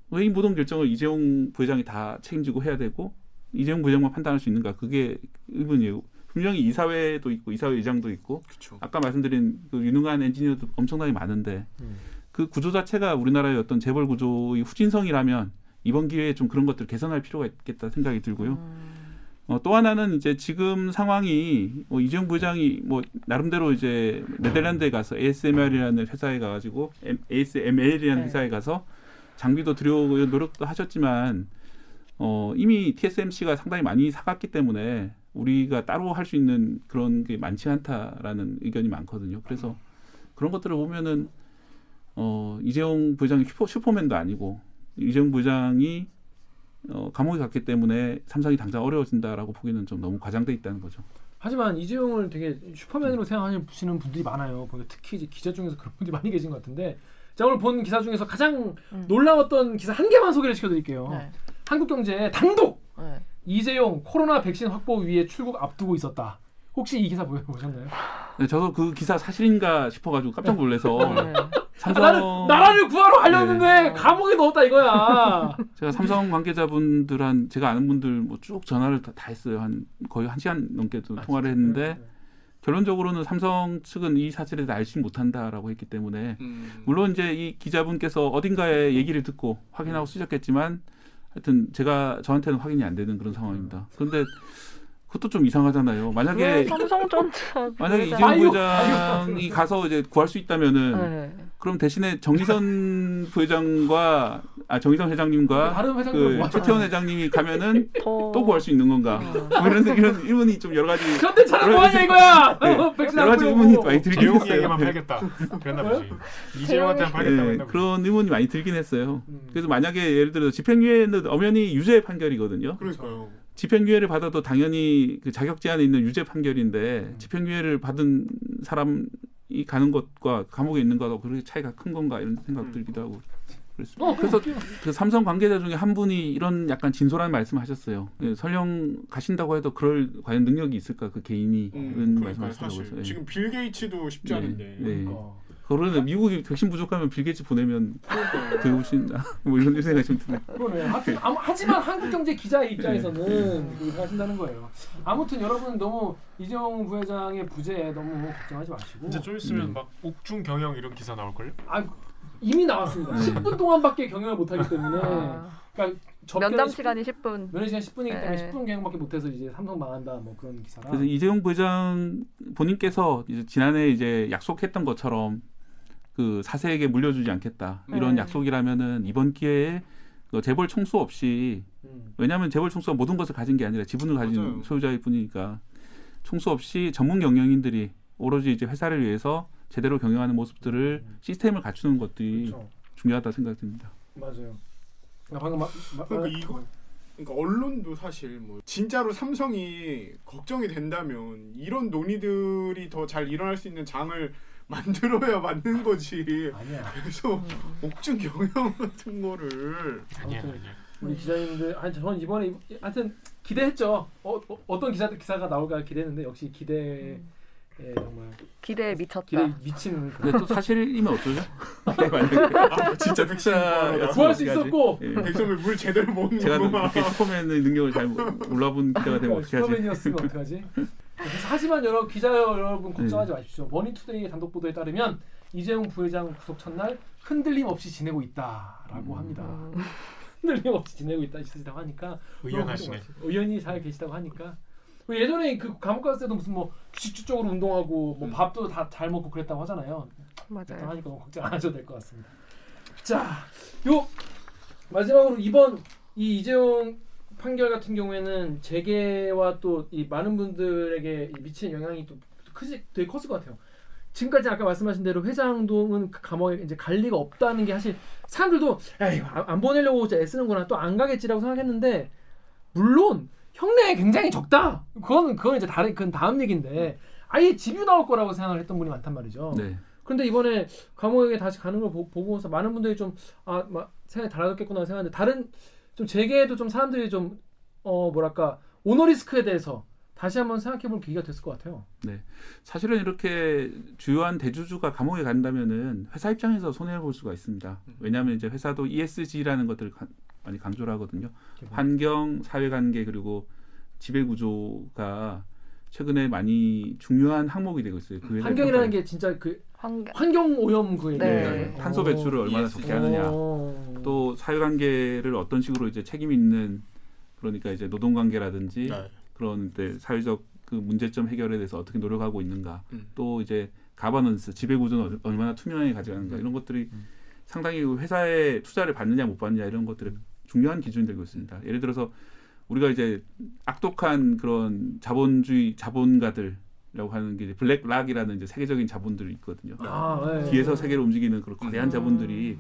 왜 이 모든 결정을 이재용 부회장이 다 책임지고 해야 되고 이재용 부회장만 판단할 수 있는가 그게 의문이에요. 분명히 이사회도 있고 이사회 의장도 있고 그렇죠. 아까 말씀드린 그 유능한 엔지니어도 엄청나게 많은데 음. 그 구조 자체가 우리나라의 어떤 재벌 구조의 후진성이라면 이번 기회에 좀 그런 것들 을 개선할 필요가 있겠다 생각이 들고요. 어, 또 하나는 이제 지금 상황이 뭐 이재용 부회장이 뭐 나름대로 이제 네덜란드에 가서 ASMR이라는 회사에 가가지고 ASML이라는 네. 회사에 가서 장비도 들여오고 노력도 하셨지만 어, 이미 TSMC가 상당히 많이 사갔기 때문에 우리가 따로 할 수 있는 그런 게 많지 않다라는 의견이 많거든요. 그래서 그런 것들을 보면은 어, 이재용 부회장이 슈퍼, 슈퍼맨도 아니고 이재용 부회장이 어, 감옥에 갔기 때문에 삼성이 당장 어려워진다라고 보기는 좀 너무 과장돼 있다는 거죠. 하지만 이재용을 되게 슈퍼맨으로 생각하시는 분들이 많아요. 특히 이제 기자 중에서 그런 분들이 많이 계신 것 같은데 자 오늘 본 기사 중에서 가장 음. 놀라웠던 기사 한 개만 소개를 시켜드릴게요. 네. 한국경제 단독 네. 이재용 코로나 백신 확보 위해 출국 앞두고 있었다. 혹시 이 기사 보- 보셨나요? 네, 저도 그 기사 사실인가 싶어가지고 깜짝 놀라서 네. 삼성 나는 나라를 구하러 가려는데 네. 감옥에 넣었다 이거야. 제가 삼성 관계자분들한 제가 아는 분들 뭐 쭉 전화를 다, 다 했어요. 한 거의 한 시간 넘게도 통화를 했는데 결론적으로는 삼성 측은 이 사실에 대해 알지 못한다라고 했기 때문에 음. 물론 이제 이 기자분께서 어딘가에 얘기를 듣고 확인하고 쓰셨겠지만 하여튼 제가 저한테는 확인이 안 되는 그런 상황입니다. 그런데 그것도 좀 이상하잖아요. 왜 만약에 삼성전자 만약에 부회장- 이재용 부회장이 가서 이제 구할 수 있다면은 네. 그럼 대신에 정기선 부회장과 아 정기선 회장님과 그뭐 최태원 회장님이 가면은 더... 또 구할 수 있는 건가? 어. 뭐 이런 이런 의문이 좀 여러 가지 현대차는 여러 뭐하냐 이거야. 네, 백신 여러 안 가지. 의문이 많이 들긴 했어요. 네. 팔겠다. 그랬나 보지. 이재용한테만 팔겠다고 네. 그런 의문이 많이 들긴 했어요. 음. 그래서 만약에 예를 들어 집행유예는 엄연히 유죄 판결이거든요. 그러니까요. 집행유예를 받아도 당연히 그 자격 제한에 있는 유죄 판결인데 음. 집행유예를 받은 사람이 가는 것과 감옥에 있는 것하고 그렇게 차이가 큰 건가 이런 생각 음. 들기도 하고 그랬습니다. 어, 그래서 그래서 그 삼성 관계자 중에 한 분이 이런 약간 진솔한 말씀을 하셨어요. 예, 설령 가신다고 해도 그럴 과연 능력이 있을까 그 개인이 음, 이런 그러니까요, 말씀하시더라고요. 사실 예. 지금 빌 게이츠도 쉽지 네, 않은데. 네. 어. 그러네 미국이 백신 부족하면 빌게이츠 보내면. 배우신다 뭐 이런 생각이 좀 드네요. 그러네. 아무- 하지만 한국경제 기자의 입장에서는 그렇게 하신다는 거예요. 아무튼 여러분 너무 이재용 부회장의 부재에 너무 걱정하지 마시고 이제 좀 있으면 음. 막 옥중 경영 이런 기사 나올 걸요? 아, 이미 나왔습니다. 음. 10분 동안밖에 경영을 못하기 때문에 아, 그러니까 면담 10분 시간이 10분. 면회 시간 10분이기 때문에 네. 10분 경영밖에 못해서 이제 삼성 망한다 뭐 그런 기사라. 그래서 이재용 부회장 본인께서 이제 지난해 이제 약속했던 것처럼 그 사세에게 물려주지 않겠다 이런 네. 약속이라면은 이번 기회에 그 재벌 총수 없이 음. 왜냐하면 재벌 총수가 모든 것을 가진 게 아니라 지분을 가진 맞아요. 소유자일 뿐이니까 총수 없이 전문 경영인들이 오로지 이제 회사를 위해서 제대로 경영하는 모습들을 음. 시스템을 갖추는 것들이 그렇죠. 중요하다 생각됩니다. 맞아요. 나 방금 막, 막 그러니까 이거- 그러니까 언론도 사실 뭐 진짜로 삼성이 걱정이 된다면 이런 논의들이 더 잘 일어날 수 있는 장을 만들어야 맞는 거지. 아니야. 그래서 음. 옥중 경영 같은 거를 아니야. 우리 기자님들 아니 저는 이번에 하여튼 기대했죠. 어, 어, 떤 기사 기사가 나올까 기대했는데 역시 기대에 정말 기대에 미쳤다. 기대 미치는 근데 또 사실이면 어쩌죠? 아, 진짜 백신 구하러 구할 수? 있었고 예. 백성을 물 제대로 못 제가 슈퍼맨의 능력을 잘 몰라본 기자가 되면 어떻게 하지? 슈퍼맨이었으면 어떡하지? 그래서 하지만 여러 기자 여러분 걱정하지 마십시오. 머니투데이 단독 보도에 따르면 이재용 부회장 구속 첫날 흔들림 없이 지내고 있다라고 음. 합니다. 음. 흔들림 없이 지내고 있다 있으시다고 하니까 의연하시네. 의연히 잘 계시다고 하니까 그 예전에 그 감옥 갔을 때도 무슨 뭐 규칙적으로 운동하고 뭐 음. 밥도 다 잘 먹고 그랬다고 하잖아요. 맞아요. 하니까 너무 걱정 안 하셔도 될 것 같습니다. 자, 요 마지막으로 이번 이 이재용 판결 같은 경우에는 재계와 또 이 많은 분들에게 미치는 영향이 또 크지 되게 컸을 것 같아요. 지금까지 아까 말씀하신 대로 회장동은 그 감옥에 이제 갈 리가 없다는 게 사실 사람들도 에이 안안 보내려고 애쓰는구나 또 안 가겠지라고 생각했는데 물론 형량이 굉장히 적다. 그건 그건 이제 다른 그건 다음 얘기인데 아예 집유 나올 거라고 생각을 했던 분이 많단 말이죠. 네. 그런데 이번에 감옥에 다시 가는 걸 보, 보고서 많은 분들이 좀아 생각이 달라졌겠구나 생각하는데 다른 좀 재계에도 좀 사람들이 좀 어 뭐랄까 오너 리스크에 대해서 다시 한번 생각해 볼 계기가 됐을 것 같아요. 사실은 이렇게 주요한 대주주가 감옥에 간다면은 회사 입장에서 손해를 볼 수가 있습니다. 왜냐하면 이제 회사도 ESG라는 것들을 가- 많이 강조를 하거든요. 환경, 사회관계 그리고 지배 구조가 최근에 많이 중요한 항목이 되고 있어요. 그 환경이라는. 게 진짜 그 환경 환경 오염 그 얘기예요. 네. 탄소 배출을 얼마나 적게 하느냐. 어. 또 사회관계를 어떤 식으로 이제 책임 있는 그러니까 이제 노동관계라든지 네. 그런 이제 사회적 그 문제점 해결에 대해서 어떻게 노력하고 있는가 음. 또 이제 가버넌스 지배 구조는 얼- 얼마나 투명하게 가져가는가 이런 것들이 상당히 그 회사에 투자를 받느냐 못 받느냐 이런 것들이 중요한 기준이 되고 있습니다. 예를 들어서 우리가 이제 악독한 그런 자본주의 자본가들이 라고 하는 게 이제 블랙 락이라는 이제 세계적인 자본들이 있거든요. 아, 네. 뒤에서 세계를 움직이는 그런 거대한 음. 자본들이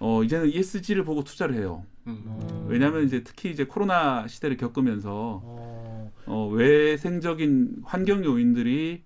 어 이제는 ESG를 보고 투자를 해요. 음. 왜냐하면 이제 특히 이제 코로나 시대를 겪으면서 어. 어, 외생적인 환경 요인들이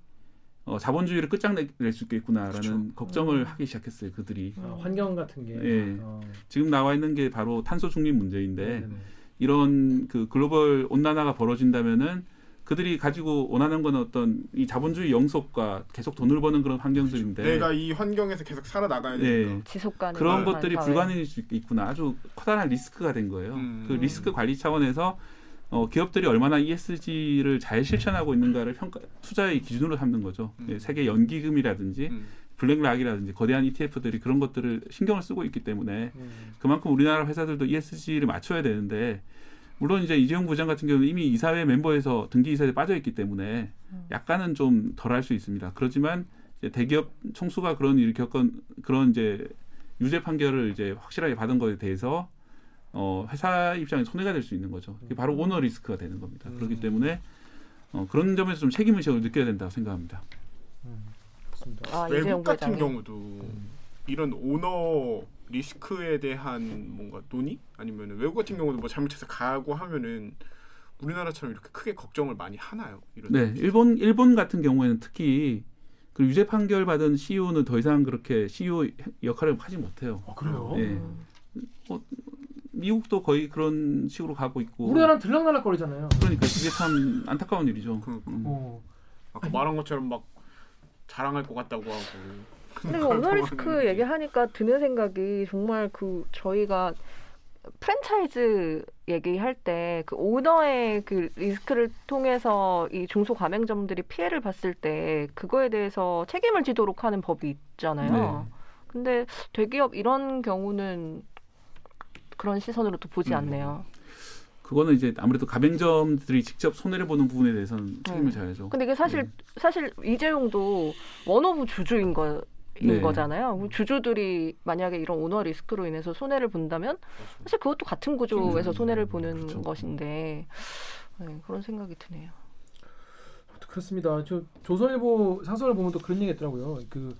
어, 자본주의를 끝장낼 수 있겠구나라는 그쵸. 걱정을 음. 하기 시작했어요. 그들이 아, 환경 같은 게. 예. 어. 지금 나와 있는 게 바로 탄소 중립 문제인데 네네. 이런 그 글로벌 온난화가 벌어진다면은 그들이 가지고 원하는 건 어떤 이 자본주의 영속과 계속 돈을 버는 그런 환경들인데 내가 이 환경에서 계속 살아나가야 네. 되니까. 지속 가능 그런 것들이 불가능할 수 있구나. 아주 커다란 리스크가 된 거예요. 음. 그 리스크 관리 차원에서 어, 기업들이 얼마나 ESG를 잘 실천하고 있는가를 평가 투자의 기준으로 삼는 거죠. 음. 예, 세계 연기금이라든지 음. 블랙락이라든지 거대한 ETF들이 그런 것들을 신경을 쓰고 있기 때문에 음. 그만큼 우리나라 회사들도 ESG를 맞춰야 되는데 물론 이제 이재용 부장 같은 경우는 이미 이사회 멤버에서 등기 이사에 빠져 있기 때문에 음. 약간은 좀 덜할 수 있습니다. 그렇지만 이제 대기업 총수가 그런 일을 겪은 그런 이제 유죄 판결을 이제 확실하게 받은 거에 대해서 어, 회사 입장에 손해가 될 수 있는 거죠. 그게 바로 오너 리스크가 되는 겁니다. 그렇기 때문에 어, 그런 점에서 좀 책임 의식을 느껴야 된다고 생각합니다. 그렇습니다. 아, 이재용 외국 같은. 경우도 이런 오너 리스크에 대한 뭔가 논의 아니면 외국 같은 경우도 뭐 잘못해서 가고 하면은 우리나라처럼 이렇게 크게 걱정을 많이 하나요? 이런 네, 일본 일본 같은 경우에는 특히 그 유죄 판결 받은 CEO는 더 이상 그렇게 CEO 역할을 하지 못해요. 아, 그래요? 예. 미국도 거의 그런 식으로 가고 있고 우리나라는 들락날락거리잖아요. 그러니까 그게 참 안타까운 일이죠. 그러니까. 음. 어. 아까 말한 것처럼 막 자랑할 것 같다고 하고 근데 그 오너 리스크 얘기하니까 드는 생각이 정말 그 저희가 프랜차이즈 얘기할 때 그 오너의 그 리스크를 통해서 이 중소 가맹점들이 피해를 봤을 때 그거에 대해서 책임을 지도록 하는 법이 있잖아요. 네. 근데 대기업 이런 경우는 그런 시선으로 또 보지 음. 않네요. 그거는 이제 아무래도 가맹점들이 직접 손해를 보는 부분에 대해서는 책임을 음. 져야죠. 근데 이게 사실 네. 사실 이재용도 one of 주주인 거. 인 네. 거잖아요. 주주들이 만약에 이런 오너 리스크로 인해서 손해를 본다면 사실 그것도 같은 구조에서 음, 손해를 보는 그렇죠. 것인데 네, 그런 생각이 드네요. 그렇습니다. 저 조선일보 사설을 보면 또 그런 얘기 있더라고요. 그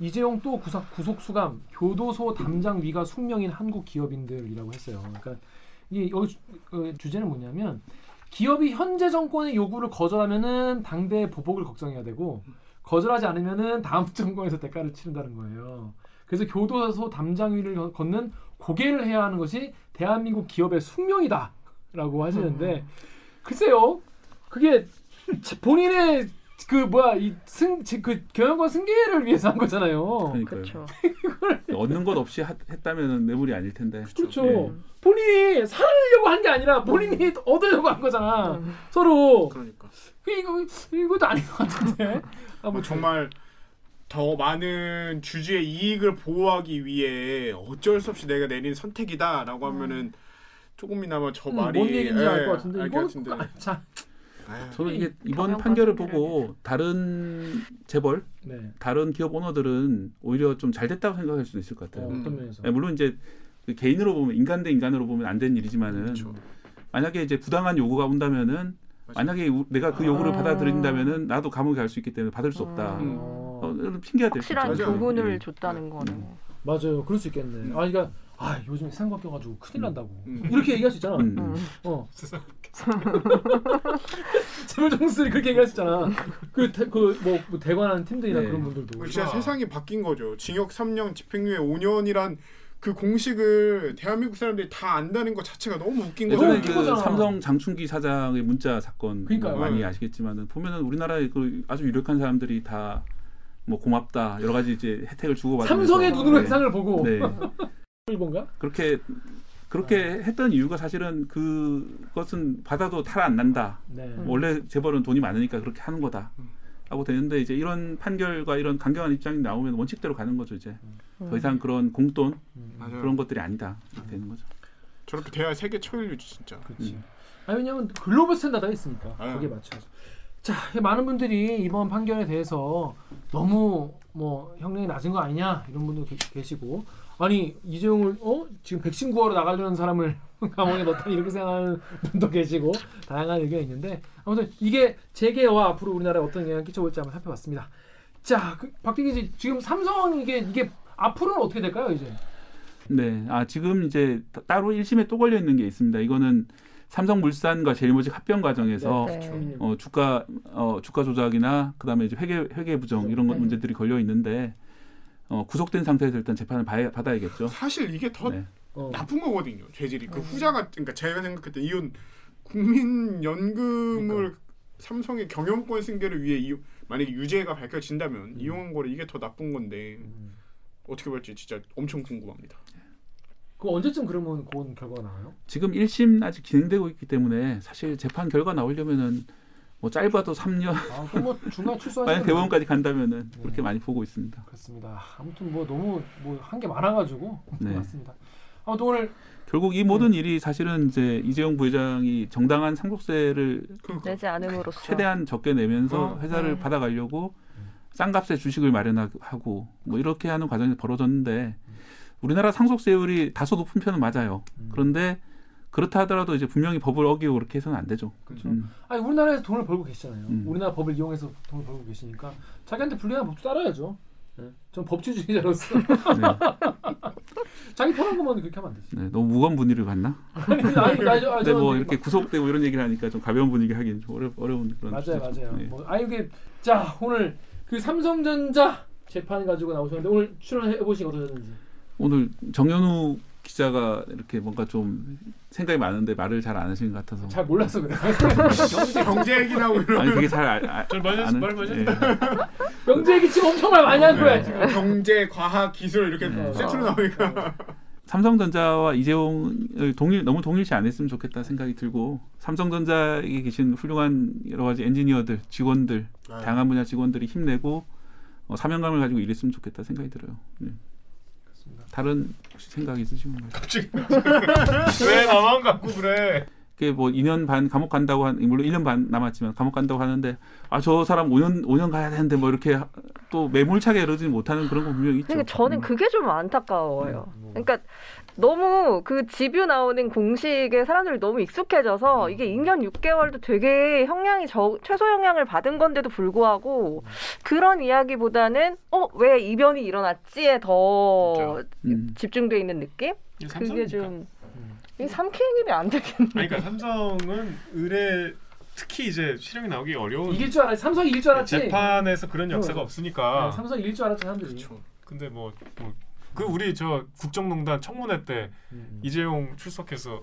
이재용 또 구속, 구속 수감 교도소 담장 위가 숙명인 한국 기업인들이라고 했어요. 그러니까 이게 여기 주, 어, 주제는 뭐냐면 기업이 현재 정권의 요구를 거절하면은 당대의 보복을 걱정해야 되고 거절하지 않으면은 다음 정권에서 대가를 치른다는 거예요. 그래서 교도소 담장 위를 거- 걷는 고개를 해야 하는 것이 대한민국 기업의 숙명이다라고 하시는데 글쎄요. 그게 자- 본인의 그 뭐야 이승그 경영권 승계를 위해서 한 거잖아요. 그러니까요. 그렇죠. 얻는 것 없이 하- 했다면 뇌물이 아닐 텐데. 그렇죠. 예. 본인이 살려고 한 게 아니라 본인이 얻으려고 한 거잖아. 음. 서로 그러니까 그 이거 이것도 아닌 것 같은데. 아, 뭐 정말 더 많은 주주의 이익을 보호하기 위해 어쩔 수 없이 내가 내린 선택이다라고 하면은 조금이나마 저 음, 말이 뭔 얘기인지 예, 알것 같은데 알것 이건 같은데. 아, 자, 아유, 저는 이게 이번 판결을 보고 다른 재벌, 네. 다른 기업 오너들은 오히려 좀 잘 됐다고 생각할 수도 있을 것 어, 같아요. 음. 어떤 면에서? 예, 물론 이제 그 개인으로 보면 인간 대 인간으로 보면 안 된 일이지만은 그렇죠. 만약에 이제 부당한 요구가 온다면은 맞아요. 만약에 우- 내가 그 요구를 아. 받아들인다면은 나도 감옥에 갈 수 있기 때문에 받을 수 없다. 음. 어. 어, 핑계가 될수 있죠. 확실한. 교훈을 예. 줬다는 거는. 맞아요. 그럴 수 있겠네. 아, 그러니까 아 요즘 세상 바뀌어가지고 큰일 난다고 음. 이렇게 얘기할 수 있잖아. 음. 음. 어. 세상 재물정수들이 그렇게 얘기할 수 있잖아. 그그뭐 뭐 대관하는 팀들이나 네. 그런 분들도. 진짜 아. 세상이 바뀐 거죠. 징역 3년, 집행유예 5년이란 그 공식을 대한민국 사람들이 다 안다는 것 자체가 너무 웃긴 너무 예전에 거잖아요. 웃긴 그 거잖아. 삼성 장충기 사장의 문자 사건 그러니까요. 많이 네. 아시겠지만은 보면은 우리나라의 그 아주 유력한 사람들이 다 뭐 고맙다 여러 가지 이제 혜택을 주고 받으면서 삼성의 눈으로 네. 세상을 보고 네. 일본가? 그렇게 그렇게 했던 이유가 사실은 그것은 받아도 탈 안 난다. 네. 음. 원래 재벌은 돈이 많으니까 그렇게 하는 거다. 하고 되는데 이제 이런 판결과 이런 강경한 입장이 나오면 원칙대로 가는 거죠 이제 더 이상 그런 공돈 음. 그런 것들이 아니다 이렇게 되는 거죠. 저렇게 돼야 세계 초일류지 진짜. 그렇지. 음. 아니 왜냐면 global standard가 있으니까 아. 거기에 맞춰서. 자 많은 분들이 이번 판결에 대해서 너무 뭐 형량이 낮은 거 아니냐 이런 분도 계, 계시고 아니 이재용을 어 지금 백신 구하러 나가려는 사람을 감옥에 넣다 이렇게 생각하는 분도 계시고 다양한 의견이 있는데 아무튼 이게 재계와 앞으로 우리나라에 어떤 영향을 끼쳐볼지 한번 살펴봤습니다. 자 그, 박대기 씨 지금 삼성 이게 이게 앞으로는 어떻게 될까요 이제? 네, 아 지금 이제 따- 따로 1심에 또 걸려 있는 게 있습니다. 이거는 삼성물산과 제일모직 합병 과정에서 네. 음. 어, 주가 어, 주가 조작이나 그다음에 이제 회계 회계 부정 이런 것 네. 문제들이 걸려 있는데 어, 구속된 상태에서 일단 재판을 봐야, 받아야겠죠. 사실 이게 더 네. 어. 나쁜 거거든요. 죄질이 그 음. 후자가 그러니까 제가 생각할 때 이혼 국민연금을 그러니까. 삼성의 경영권 승계를 위해 이, 만약에 유죄가 밝혀진다면 음. 이용한 거를 이게 더 나쁜 건데 음. 어떻게 볼지 진짜 엄청 궁금합니다. 그 언제쯤 그러면 그건 결과가 나와요? 지금 1심 아직 진행되고 있기 때문에 사실 재판 결과 나오려면은 뭐 짧아도 3년 아, 뭐 중간 출소하시면 만약 대법원까지 간다면은 네. 그렇게 많이 보고 있습니다. 그렇습니다. 아무튼 뭐 너무 뭐 한 게 많아가지고 네. 맞습니다. 아무튼 오늘 결국 이 모든 일이 사실은 이제 이재용 부회장이 정당한 상속세를 그러니까 내지 않음으로써 최대한 적게 내면서 어, 회사를 네. 받아가려고 싼 값에 주식을 마련하고 뭐 이렇게 하는 과정이 벌어졌는데 우리나라 상속세율이 다소 높은 편은 맞아요. 음. 그런데 그렇다 하더라도 이제 분명히 법을 어기고 그렇게 해서는 안 되죠. 그렇죠. 음. 아니 우리나라에서 돈을 벌고 계시잖아요. 음. 우리나라 법을 이용해서 돈을 벌고 계시니까 자기한테 불리한 법도 따라야죠. 네. 전 법치주의자로서 네. 자기 편한 것만 그렇게 하면 안 되지. 네, 너무 무거운 분위기를 갔나? 아니, 아니, 아니, 아니, 뭐 이렇게 구속되고 이런 얘기를 하니까 좀 가벼운 분위기 하긴 좀 어려, 어려운 그런 맞아요. 맞아요. 네. 뭐, 아 이게 자 오늘 그 삼성전자 재판 가지고 나오셨는데 오늘 출연해 보시고 어떠셨는지. 오늘 정현우 기자가 이렇게 뭔가 좀 생각이 많은데 말을 잘 안 하시는 것 같아서 잘 몰라서 그래. 경제 경제 얘기 나오고 이런 아니 되게 잘 아, 아, 잘 아는- 말 많이 예. 명재 얘기 지금 엄청 말 많이 한 거야 지금. 경제, 과학, 기술 이렇게 네. 세트로 나오니까 삼성전자와 이재용을 동일 너무 동일시 안 했으면 좋겠다 생각이 들고 삼성전자에 계신 훌륭한 여러 가지 엔지니어들, 직원들, 네. 다양한 분야 직원들이 힘내고 어, 사명감을 가지고 일했으면 좋겠다 생각이 들어요. 네. 다른 혹시 생각 있으시면 말씀. 왜 나만 갖고 그래? 그게 뭐 2년 반 감옥 간다고 한 물론 1년 반 남았지만 감옥 간다고 하는데 아 저 사람 5년 5년 가야 되는데 뭐 이렇게 하- 또 매몰차게 이러지 못하는 그런 거 분명히 있죠. 그러니까 저는 음. 그게 좀 안타까워요. 음. 그러니까 너무 그 집유 나오는 공식에 사람들이 너무 음. 익숙해져서 이게 2년 6개월도 되게 형량이 저, 최소 형량을 받은 건데도 불구하고 그런 이야기보다는 어 왜 이변이 일어났지에 더 음. 집중돼 있는 느낌? 그게. 좀 음. 이 삼키행일이 안 되겠네. 아니, 그러니까 삼성은 의뢰 특히 이제 실형이 나오기 어려운 이길 줄 알았지. 삼성이 이길 줄 알았지. 재판에서 그런 역사가 어. 없으니까. 네, 삼성이 이길 줄 알았지 사람들이. 그렇죠. 근데 뭐, 뭐, 그 우리 저 국정농단 청문회 때 음. 이재용 출석해서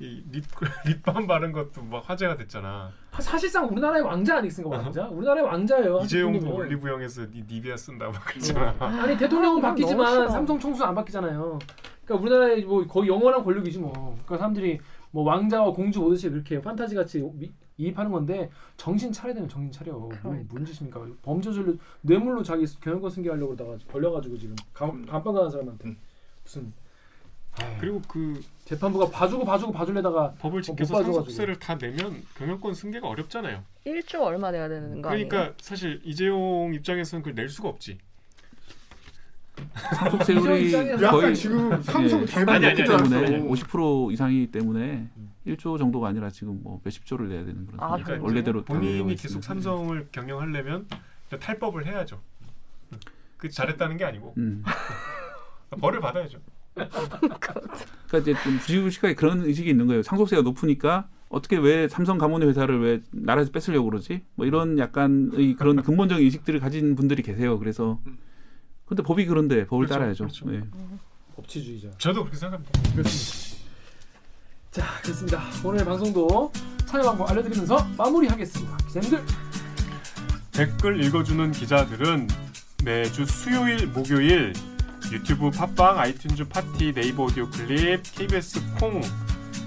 이 립, 립밤 바른 것도 막 화제가 됐잖아. 사- 사실상 우리나라의 왕자 아니겠습니까 왕자? 우리나라의 왕자예요. 이재용도 한국인은. 올리브영에서 니 니비아 쓴다 막 그랬잖아. 아니 대통령은 아, 바뀌지만. 삼성 총수는 안 바뀌잖아요. 그러니까 우리나라의 뭐 거의 영원한 권력이지 뭐. 그러니까 사람들이 뭐 왕자와 공주 오듯이 그렇게 판타지 같이 미- 이입하는 건데 정신 차려야 되면 정신 차려. 뭔, 그러니까. 뭔 짓입니까? 범죄자를 뇌물로 자기 경영권 승계하려고 그러다가 걸려가지고 지금 감, 감방 가는 사람한테 음. 무슨 아유, 그리고 그 재판부가 봐주고 봐주고 봐주려다가 법을 못 지켜서. 상속세를 다 내면 경영권 승계가 어렵잖아요. 1조 얼마 내야 되는 거 아니에요? 그러니까 사실 이재용 입장에서는 그걸 낼 수가 없지. 상속 세율이 입장에서 약간 거의 지금 삼성 예, 대박 아니, 아니, 때문에 아니. 50% 이상이기 때문에 음. 1조 정도가 아니라 지금 뭐 몇십 조를 내야 되는 그런 아. 그래요? 원래대로 본인이. 계속 삼성을 경영하려면 탈법을 해야죠. 그 잘했다는 게 아니고 음. 벌을 받아야죠. 그러니까 이제 좀 주식을 시가에 그런 의식이 있는 거예요. 상속세가 높으니까 어떻게 왜 삼성 가문의 회사를 왜 나라에서 뺏으려고 그러지? 뭐 이런 약간의 그런 근본적인 의식들을 가진 분들이 계세요. 그래서 근데 법이 그런데 법을 그렇죠, 따라야죠. 그렇죠. 네. 법치주의자. 저도 그렇게 생각합니다. 그렇습니다. 자, 그렇습니다. 오늘 방송도 참여 방법 알려드리면서 마무리하겠습니다. 기자님들 댓글 읽어주는 기자들은 매주 수요일, 목요일 유튜브 팟빵, 아이튠즈 팟티, 네이버 오디오 클립, KBS 콩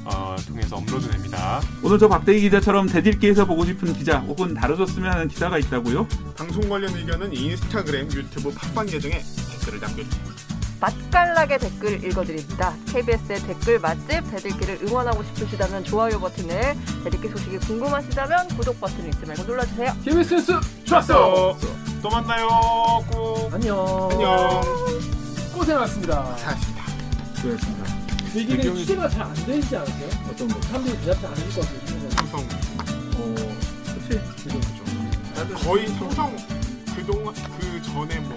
어, 통해서 업로드됩니다. 오늘 저 박대기 기자처럼 대들기에서 보고 싶은 기자 혹은 다뤄줬으면 하는 기사가 있다고요? 방송 관련 의견은 인스타그램, 유튜브 팟빵 계정에 댓글을 남겨주세요. 맛깔나게 댓글 읽어드립니다. KBS의 댓글 맛집 대들기를 응원하고 싶으시다면 좋아요 버튼을, 대들기 소식이 궁금하시다면 구독 버튼을 잊지 말고 눌러주세요. KBS 뉴스 좋았어. 또 만나요. 꼭. 안녕. 안녕. 고생하셨습니다. 사였습니다. 수고하셨습니다. 이게 배경이- 취재가 잘 안 되지 않았어요? 어떤 거? 사람들이 대답 잘안 해줄 것 같아요. 삼성 어, 그렇지. 거의 삼성 그동안 그 전에 뭐